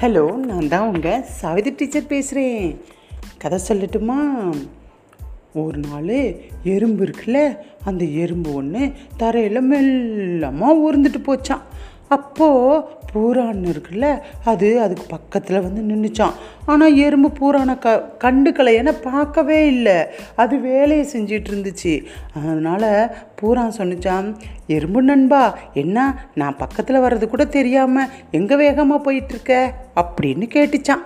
Hello நான் தான் உங்கள் சாவிதி டீச்சர் பேசுகிறேன் கதை சொல்லட்டுமா? ஒரு நாள் எறும்பு இருக்குல்ல அந்த எறும்பு ஒன்று தரையில் மெல்லமாக ஊர்ந்துட்டு போச்சான் அப்போது பூரான் இருக்குல்ல அது அதுக்கு பக்கத்தில் வந்து நின்றுச்சான் ஆனால் எறும்பு பூரானை க கண்டுக்கலை ஏன்னா பார்க்கவே இல்லை. அது வேலையை செஞ்சிட்டு இருந்துச்சு அதனால் பூரான் சொன்னிச்சான் எறும்பு நண்பா என்ன நான் பக்கத்தில் வர்றது கூட தெரியாமல் எங்கே வேகமாக போயிட்டுருக்க அப்படின்னு கேட்டுச்சான்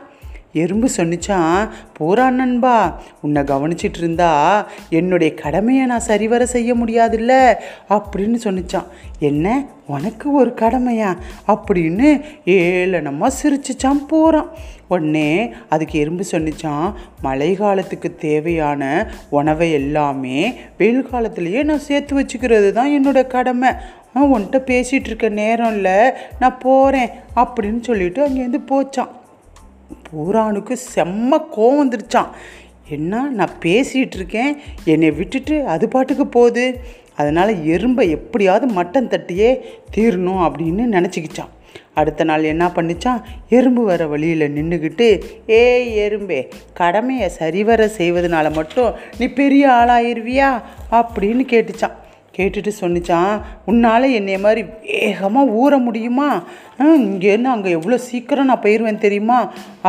எறும்பு சொன்னிச்சான் பூரா நண்பா. உன்னை கவனிச்சிட்டு இருந்தா என்னுடைய கடமையை நான் சரிவர செய்ய முடியாதுல்ல? அப்படின்னு சொன்னிச்சான் என்ன? உனக்கு ஒரு கடமையா? அப்படின்னு ஏளனமாக சிரிச்சிச்சான் பூரான் உடனே அதுக்கு எறும்பு சொன்னிச்சான் மழை காலத்துக்கு தேவையான உணவை எல்லாமே வெயில் காலத்துலேயே நான் சேர்த்து வச்சுக்கிறது தான் என்னோட கடமை. ஆ, உன்கிட்ட பேசிகிட்டு இருக்க நேரம் இல்லை நான் போகிறேன் அப்படின்னு சொல்லிட்டு அங்கேருந்து போச்சான் பூரானுக்கு செம்ம கோவம் வந்துருச்சான் என்ன நான் பேசிகிட்டு இருக்கேன் என்னை விட்டுட்டு அது பாட்டுக்கு போகுது? அதனால் எறும்பை எப்படியாவது மட்டன் தட்டியே தீரணும் அப்படின்னு நினச்சிக்கிச்சான் அடுத்த நாள் என்ன பண்ணிச்சான் எறும்பு வர வழியில் நின்றுக்கிட்டு ஏய் எறும்பே கடமையை சரிவர செய்வதனால மட்டும் நீ பெரிய ஆளாயிருவியா? அப்படின்னு கேட்டுச்சான் கேட்டுட்டு சொன்னிச்சான் உன்னால் என்னைய மாதிரி வேகமாக ஊற முடியுமா? இங்கேருந்து அங்கே எவ்வளோ சீக்கிரம் நான் போயிடுவேன் தெரியுமா?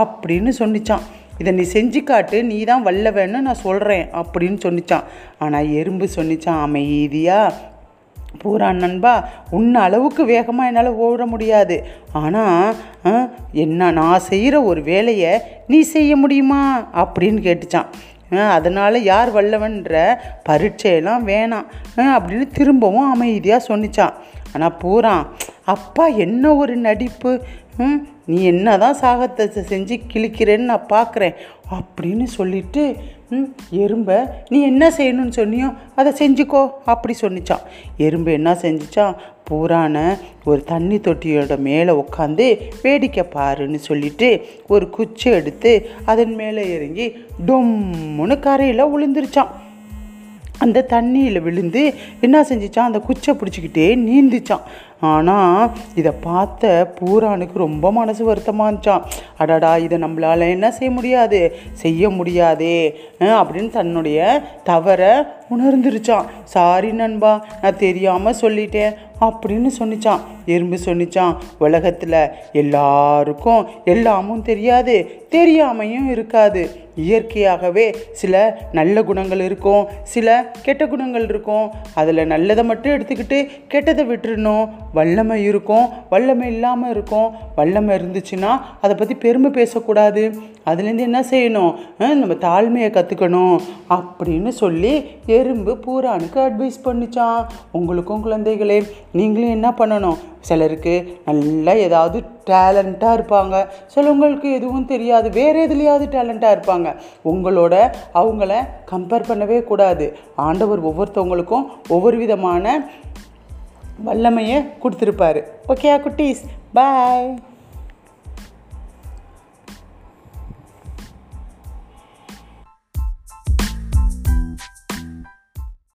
அப்படின்னு சொன்னிச்சான். இதை நீ செஞ்சு காட்டு நீ தான் வல்லவன்னு நான் சொல்கிறேன் அப்படின்னு சொன்னிச்சான். ஆனால் எறும்பு சொன்னிச்சான் அமைதியாக பூரா நண்பா உன்ன அளவுக்கு வேகமாக என்னால் ஓட முடியாது. ஆனால் என்ன நான் செய்கிற ஒரு வேலையை நீ செய்ய முடியுமா? அப்படின்னு கேட்டுச்சான். அதனால் யார் வல்லவன்ற பரீட்சையெல்லாம் வேணாம் ஆ, அப்படின்னு திரும்பவும் அமைதியாக சொன்னிச்சான். ஆனால் பூரா அப்பா என்ன ஒரு நடிப்பு? ம், நீ என்ன தான் சாகத்தை செஞ்சு கிழிக்கிறேன்னு நான் பார்க்குறேன் அப்படின்னு சொல்லிட்டு ம், எறும்பை நீ என்ன செய்யணும்னு சொன்னியோ அதை செஞ்சுக்கோ அப்படி சொன்னிச்சான். எறும்பு என்ன செஞ்சிச்சான்? பூரான ஒரு தண்ணி தொட்டியோட மேலே உட்காந்து வேடிக்கை பாருன்னு சொல்லிட்டு ஒரு குச்சி எடுத்து அதன் மேலே இறங்கி டொம்முன்னு கரையில் விழுந்துருச்சான் அந்த தண்ணியில் விழுந்து என்ன செஞ்சிச்சான்? அந்த குச்சை பிடிச்சிக்கிட்டே நீந்துச்சான். ஆனால் இதை பார்த்த பூரானுக்கு ரொம்ப மனசு வருத்தமாக இருந்துச்சான் அடடா இதை நம்மளால் என்ன செய்ய முடியாது? செய்ய முடியாதே அப்படின்னு தன்னுடைய தவறை உணர்ந்துருச்சான் சாரி நண்பா நான் தெரியாமல் சொல்லிட்டேன் அப்படின்னு சொன்னிச்சான் எறும்பு சொன்னிச்சான் உலகத்தில் எல்லாருக்கும் எல்லாமும் தெரியாது தெரியாமையும் இருக்காது. இயற்கையாகவே சில நல்ல குணங்கள் இருக்கும் சில கெட்ட குணங்கள் இருக்கும். அதில் நல்லதை மட்டும் எடுத்துக்கிட்டு கெட்டதை விட்டுறணும் வல்லமை இருக்கும் வல்லமை இல்லாமல் இருக்கும் வல்லமை இருந்துச்சுன்னா அதை பற்றி பெருமை பேசக்கூடாது. அதுலேருந்து என்ன செய்யணும்? நம்ம தாழ்மையை கற்றுக்கணும் அப்படின்னு சொல்லி எறும்பு பூரானுக்கு அட்வைஸ் பண்ணிச்சான். உங்களுக்கும் குழந்தைகளே நீங்களும் என்ன பண்ணணும்? சிலருக்கு நல்லா ஏதாவது டேலண்ட்டாக இருப்பாங்க. சிலவங்களுக்கு எதுவும் தெரியாது. வேறு எதுலேயாவது டேலண்ட்டாக இருப்பாங்க. உங்களோட அவங்கள கம்பேர் பண்ணவே கூடாது. ஆண்டவர் ஒவ்வொருத்தவங்களுக்கும் ஒவ்வொரு விதமான வல்லமையை கொடுத்துருப்பாரு. ஓகே குட்டீஸ். பாய்